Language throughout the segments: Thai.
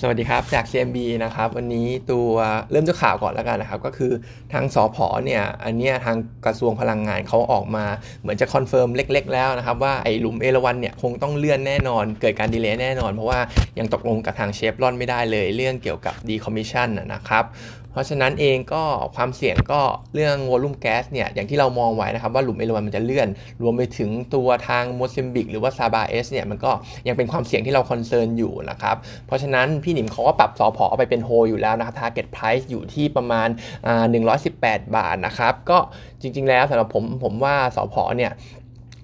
สวัสดีครับ จาก CMB นะครับ วันนี้ตัวเริ่มจากข่าวก่อนแล้วกันนะครับ ก็คือทางสอพอเนี่ย อันเนี้ยทางกระทรวงพลังงานเขาออกมาเหมือนจะ confirm เล็ก ๆ แล้วนะครับ ว่าไอ้หลุมเอราวันเนี่ยคงต้องเลื่อนแน่นอน เกิดการ delay แน่นอน เพราะว่ายังตกลงกับทางเชฟรอนไม่ได้เลยเรื่องเกี่ยวกับ decommission นะครับ เพราะฉะนั้นเองก็ความเสี่ยงก็เรื่อง volume แก๊สเนี่ยอย่างที่เรามองไว้นะครับว่าหลุมเอราวันมันจะเลื่อน รวมไปถึงตัวทางโมซัมบิกหรือว่า Sabah H เนี่ยมันก็ยังเป็นความเสี่ยงที่เรา concern อยู่นะครับเพราะฉะนั้นพี่หนิมเขาก็ปรับสอพอไปเป็นโฮอยู่แล้วนะครับ target price อยู่ที่ประมาณอ่า118 บาทนะครับก็จริง ๆ แล้วสำหรับผมผมว่าสอพอเนี่ย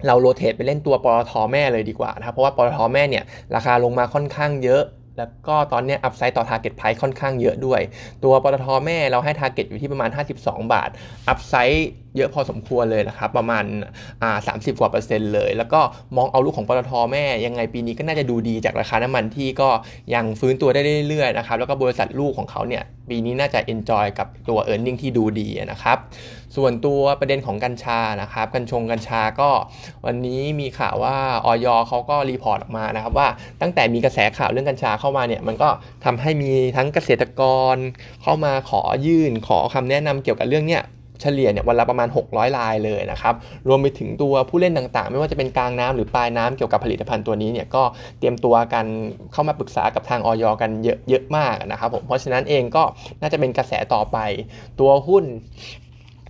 เรา rotate ไปเล่นตัวปตทแม่เลยดีกว่านะครับเพราะว่าปตทแม่เนี่ยราคาลงมาค่อนข้างเยอะ แล้วก็ตอนนี้ upside ต่อ Target Price ค่อนข้างเยอะด้วย ตัวปตทแม่เราให้ Target อยู่ที่ประมาณ 52 บาท upside เยอะพอสมควรเลยนะครับ ประมาณอ่า30กว่าเปอร์เซ็นต์เลย แล้วก็มอง outlook ของปตทแม่ ยังไงปีนี้ก็น่าจะดูดีจากราคาน้ำมันที่ก็ยังฟื้นตัวได้เรื่อยๆนะครับ แล้วก็บริษัทลูกของเขาเนี่ยปีนี้น่าจะ enjoy กับตัวเอ e a r n i n g ที่ดูดีนะครับ ส่วนตัวประเด็นของกัญชานะครับ กัญชงกัญชาก็วันนี้มีข่าวว่าอย.เขาก็ report ออกมานะครับว่าตั้งแต่มีกระแสข่าวเรื่องกัญชาเข้ามาเนี่ยมันก็ทำให้มีทั้งเกษตรกรเข้ามาขอยื่นขอคำแนะนำเกี่ยวกับเรื่องเนี้ย เฉลี่ยเนี่ยวันละประมาณ 600รายเลยนะครับ รวมไปถึงตัวผู้เล่นต่างๆ ไม่ว่าจะเป็นกลางน้ำหรือปลายน้ำเกี่ยวกับผลิตภัณฑ์ตัวนี้เนี่ยก็เตรียมตัวกันเข้ามาปรึกษากับทางอย.กันเยอะเยอะมากนะครับผมเพราะฉะนั้นเองก็น่าจะเป็นกระแสต่อไป ตัวหุ้น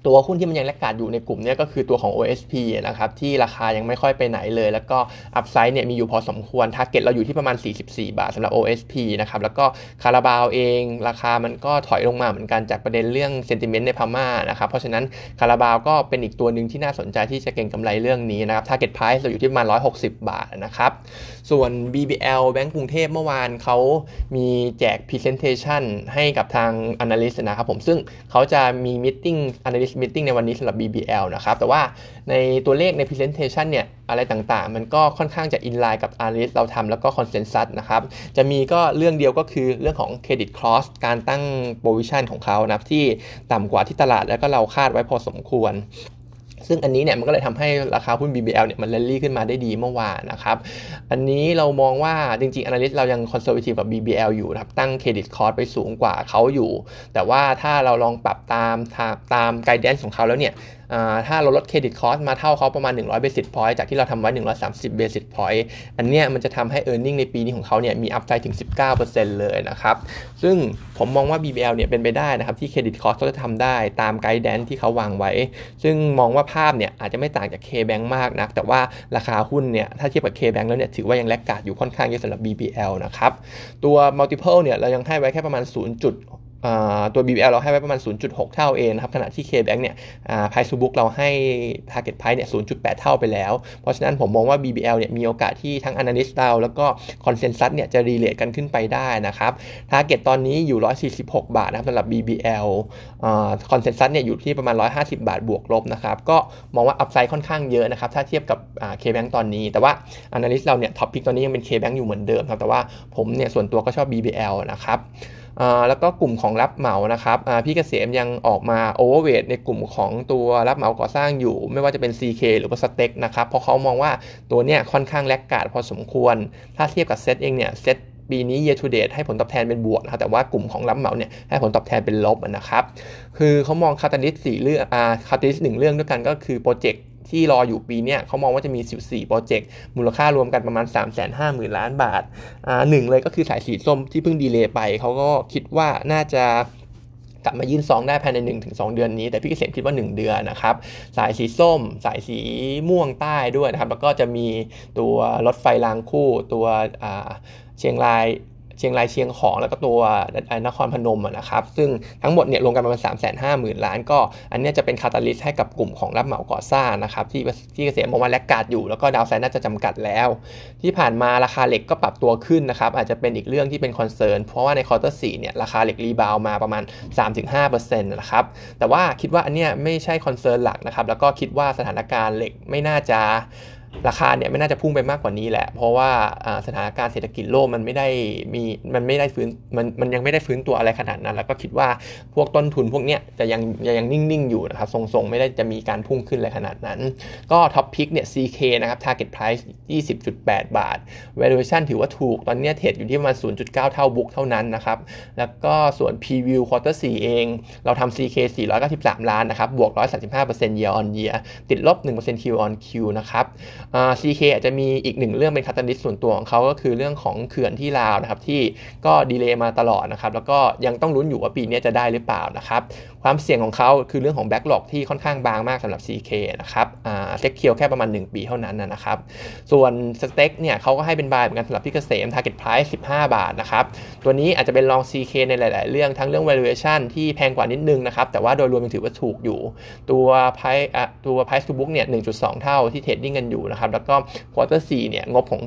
ตัวหุ้นที่มันยัง laggard อยู่ในกลุ่มนี้ก็คือตัวของ OSP นะครับที่ราคายังไม่ค่อยไปไหนเลย แล้วก็ upside เนี่ยมีอยู่พอสมควร target เราอยู่ที่ประมาณ 44 บาทสำหรับ OSP นะครับแล้วก็คาราบาวเอง ราคามันก็ถอยลงมาเหมือนกันจากประเด็นเรื่อง sentiment ในพม่านะครับเพราะฉะนั้นคาราบาวก็เป็นอีกตัวหนึ่งที่น่าสนใจที่จะเก็งกำไรเรื่องนี้นะครับ target price เราอยู่ที่ประมาณ 160 บาทนะครับส่วน BBL แบงก์กรุงเทพเมื่อวานเขามีแจก Presentation ให้กับทาง Analyst นะครับผมซึ่งเขาจะมี Meeting Analyst Meeting ในวันนี้สำหรับ BBL นะครับ แต่ว่าในตัวเลขใน Presentation เนี่ย อะไรต่างๆ มันก็ค่อนข้างจะ in line กับ Analyst เราทำแล้วก็ Consensus นะครับ จะมีก็เรื่องเดียวก็คือเรื่องของ Credit Cost การตั้ง Provision ของเขานะที่ต่ำกว่าที่ตลาดแล้วก็เราคาดไว้พอสมควร ซึ่งอันนี้เนี่ยมันก็เลยทำให้ราคาหุ้น BBL เนี่ยมันเรลลี่ขึ้นมาได้ดีเมื่อวานนะครับ อันนี้เรามองว่าจริงๆ Analyst เรายัง conservative กับ BBL อยู่นะครับ ตั้ง credit cost ไปสูงกว่าเขาอยู่ แต่ว่าถ้าเราลองปรับตามตาม guidance ของเขาแล้วเนี่ย ถ้าเราลด credit cost มาเท่าเขาประมาณ 100 basis point จากที่เราทำไว้ 130 basis point อันเนี้ยมันจะทำให้ e a r n i n g ในปีนี้ของเขาเนี่ยมีอัพไซด์ถึง 19%เลยนะครับ ซึ่งผมมองว่า BBL เนี่ยเป็นไปได้นะครับ ที่เครดิตคอร์สเขาจะทำได้ตามไกด์แดนที่เขาวางไว้ ซึ่งมองว่าภาพเนี่ยอาจจะไม่ต่างจาก K-Bank มากนัก แต่ว่าราคาหุ้นเนี่ยถ้าเทียบกับ K-Bank แล้วเนี่ยถือว่ายังแลกกาดอยู่ค่อนข้างเยอะสำหรับ BBL นะครับตัว multiple เนี่ยเรายังให้ไว้แค่ประมาณ 0. ตัว BBL เราให้ไว้ประมาณ 0.6 เท่าเองนะครับ ขณะที่ KBank เนี่ยPrice to book เราให้ Target Price เนี่ย 0.8 เท่าไปแล้ว เพราะฉะนั้นผมมองว่า BBL เนี่ยมีโอกาสที่ทั้ง Analyst เราแล้วก็ Consensus เนี่ยจะ re-rate กันขึ้นไปได้นะครับ Target ตอนนี้อยู่ 146 บาทนะครับสำหรับ BBL Consensus เนี่ยอยู่ที่ประมาณ 150 บาทบวกลบนะครับ ก็มองว่า upside ค่อนข้างเยอะนะครับ ถ้าเทียบกับ KBank ตอนนี้ แต่ว่า Analyst เราเนี่ย top pick ตอนนี้ยังเป็น KBank อยู่เหมือนเดิมครับ แต่ว่าผมเนี่ยส่วนตัวก็ชอบ BBL นะครับ แล้วก็กลุ่มของรับเหมานะครับพี่เกษมยังออกมา overweight ในกลุ่มของตัวรับเหมาก่อสร้างอยู่ ไม่ว่าจะเป็น CK หรือว่า STEC นะครับเพราะเขามองว่าตัวเนี้ยค่อนข้าง laggard พอสมควร ถ้าเทียบกับเซตเองเนี่ยเซตปีนี้ year to date ให้ผลตอบแทนเป็นบวกนะครับแต่ว่ากลุ่มของรับเหมาเนี่ยให้ผลตอบแทนเป็นลบนะครับคือเขามอง catalyst สี่เรื่องอ่า catalyst หนึ่งเรื่องด้วยกันก็คือโปรเจกต์ ที่รออยู่ปีนี้เขามองว่าจะมี 14 โปรเจกต์ มูลค่ารวมกันประมาณ 3 5 0 0 0 0 ล้านบาทอ่าหนึ่งเลยก็คือสายสีส้มที่เพิ่งดีเลย์ไป เขาก็คิดว่าน่าจะกลับมายื่นซองได้ภายใน 1-2 เดือนนี้ แต่พี่เกษมคิดว่า 1 เดือนนะครับ สายสีส้ม สายสีม่วงใต้ด้วยนะครับ แล้วก็จะมีตัวรถไฟรางคู่ตัวเชียงราย ชียงรายเชียงของแล้วก็ตัวนครพนมนะครับซึ่งทั้งหมดเนี่ยรวมกันประมาณ 3 5 0 0 0 0 ล้าน ก็อันนี้จะเป็นคาตาลิสต์ให้กับกลุ่มของรับเหมาก่อสร้างนะครับที่พี่เกษมมองว่า laggard อยู่แล้วก็ downside น่าจะจำกัดแล้ว ที่ผ่านมาราคาเหล็กก็ปรับตัวขึ้นนะครับอาจจะเป็นอีกเรื่องที่เป็น concern เพราะว่าใน quarter สี่เนี่ยราคาเหล็ก rebound มาประมาณ 3-5%นะครับแต่ว่าคิดว่าอันเนี้ยไม่ใช่ concern หลักนะครับแล้วก็คิดว่าสถานการณ์เหล็กไม่น่าจะ ราคาเนี่ยไม่น่าจะพุ่งไปมากกว่านี้แหละ เพราะว่าสถานการณ์เศรษฐกิจโลกมันไม่ได้มีมันไม่ได้ฟื้นมันมันยังไม่ได้ฟื้นตัวอะไรขนาดนั้น แล้วก็คิดว่าพวกต้นทุนพวกเนี้ยจะยังยังนิ่ง ๆ อยู่นะครับ ทรง ๆ ไม่ได้จะมีการพุ่งขึ้นอะไรขนาดนั้น ก็ top pick เนี่ย CK นะครับ target price 20.8 บาท valuation ถือว่าถูก ตอนนี้เทรดอยู่ที่ประมาณ 0.9 เท่า book เท่านั้นนะครับ แล้วก็ส่วน preview quarter 4 เอง เราทำ CK 493 ล้านนะครับ บวก 135% year on year ติดลบ 1% Q on Q นะครับ CK อาจจะมีอีกหนึ่งเรื่องเป็น catalyst ส่วนตัวของเขาก็คือเรื่องของเขื่อนที่ลาวนะครับที่ก็ delay มาตลอดนะครับแล้วก็ยังต้องลุ้นอยู่ว่าปีนี้จะได้หรือเปล่านะครับ ความเสี่ยงของเขาคือเรื่องของ backlog ที่ค่อนข้างบางมากสำหรับ CK นะครับ secure แค่ประมาณ 1 ปีเท่านั้นนะครับ ส่วน STEC เนี่ยเขาก็ให้เป็น buy เหมือนกันสำหรับพี่เกษม target price 15 บาทนะครับ ตัวนี้อาจจะเป็นลอง CK ในหลาย ๆ เรื่องทั้งเรื่อง valuation ที่แพงกว่านิดนึงนะครับ แต่ว่าโดยรวมยังถือว่าถูกอยู่ ตัว price ตัว price to book เนี่ย 1.2 เท่าที่ trading กันอยู่นะครับ แล้วก็ quarter 4เนี่ยงบของ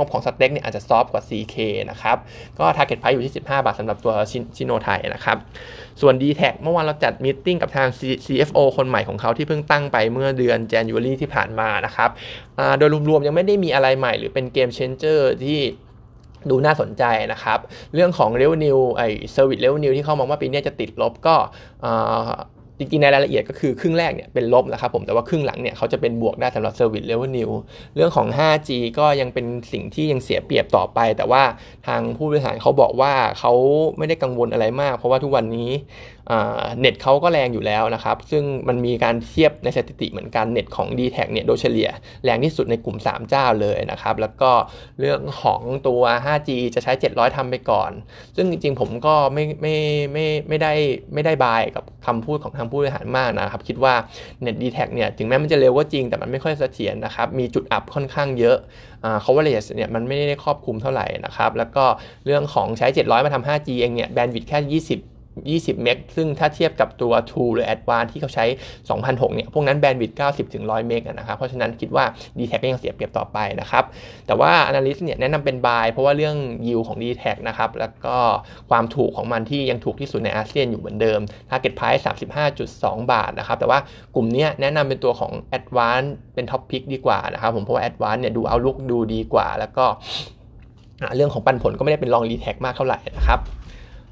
งบของ STEC เนี่ยอาจจะ soft กว่า CK นะครับ ก็ target price อยู่ที่ 15 บาทสำหรับตัวซิโนไทยนะครับ ส่วน d t แทเมื่อวานเราจัด meeting กับทาง CFO คนใหม่ของเขาที่เพิ่งตั้งไปเมื่อเดือน January ที่ผ่านมานะครับโดยรวมๆยังไม่ได้มีอะไรใหม่หรือเป็น game changer ที่ดูน่าสนใจนะครับ เรื่องของ revenue ไอ service revenue ที่เขามองว่าปีนี้จะติดลบก็ จริงๆในรายละเอียดก็คือครึ่งแรกเนี่ยเป็นลบนะครับผมแต่ว่าครึ่งหลังเนี่ยเขาจะเป็นบวกได้สำหรับ Service Revenue เรื่องของ 5G ก็ยังเป็นสิ่งที่ยังเสียเปรียบต่อไป แต่ว่าทางผู้บริหารเขาบอกว่าเขาไม่ได้กังวลอะไรมาก เพราะว่าทุกวันนี้เน็ตเขาก็แรงอยู่แล้วนะครับ ซึ่งมันมีการเทียบในสถิติเหมือนกันเน็ตของ d t แทเนี่ยโดยเฉลี่ยแรงที่สุดในกลุ่ม 3 เจ้าเลยนะครับ แล้วก็เรื่องของตัว 5G จะใช้ 700ทำไปก่อน ซึ่งจริงๆผมก็ไม่ไม่ไม่ไม่ได้ไม่ได้บายกับคำพูดของทางผู้บริหารมากนะครับคิดว่า Net d t แทเนี่ยถึงแม้มันจะเร็วก็จริงแต่มันไม่ค่อยเสถียรนะครับมีจุดอับค่อนข้างเยอะเขาว่าเลสเนี่ยมันไม่ได้ครอบคลุมเท่าไหร่นะครับแล้วก็เรื่องของใช้ 700 มาทำ 5G เองเนี่ยแบนด์วิดแค่ 20 20 เมกซึ่งถ้าเทียบกับตัว True หรือ Advanced ที่เขาใช้ 2,006 เนี่ย พวกนั้นแบนด์วิดต์90 ถึง 100 เมกนะครับ เพราะฉะนั้นคิดว่า d t แทก็ยังเสียเปรียบต่อไปนะครับ แต่ว่า Analyst เนี่ยแนะนำเป็น buy เพราะว่าเรื่อง yield ของ d t แทนะครับ แล้วก็ความถูกของมันที่ยังถูกที่สุดในอาเซียนอยู่เหมือนเดิม target price 35.2 บาทนะครับ แต่ว่ากลุ่มนี้แนะนำเป็นตัวของ Advanced เป็น top pick ดีกว่านะครับผมเพราะว่า Advanced เนี่ยดูเอาลุกดูดีกว่า แล้วก็เรื่องของปันผลก็ไม่ได้เป็นรองรีแท็กมากเท่าไหร่นะครับ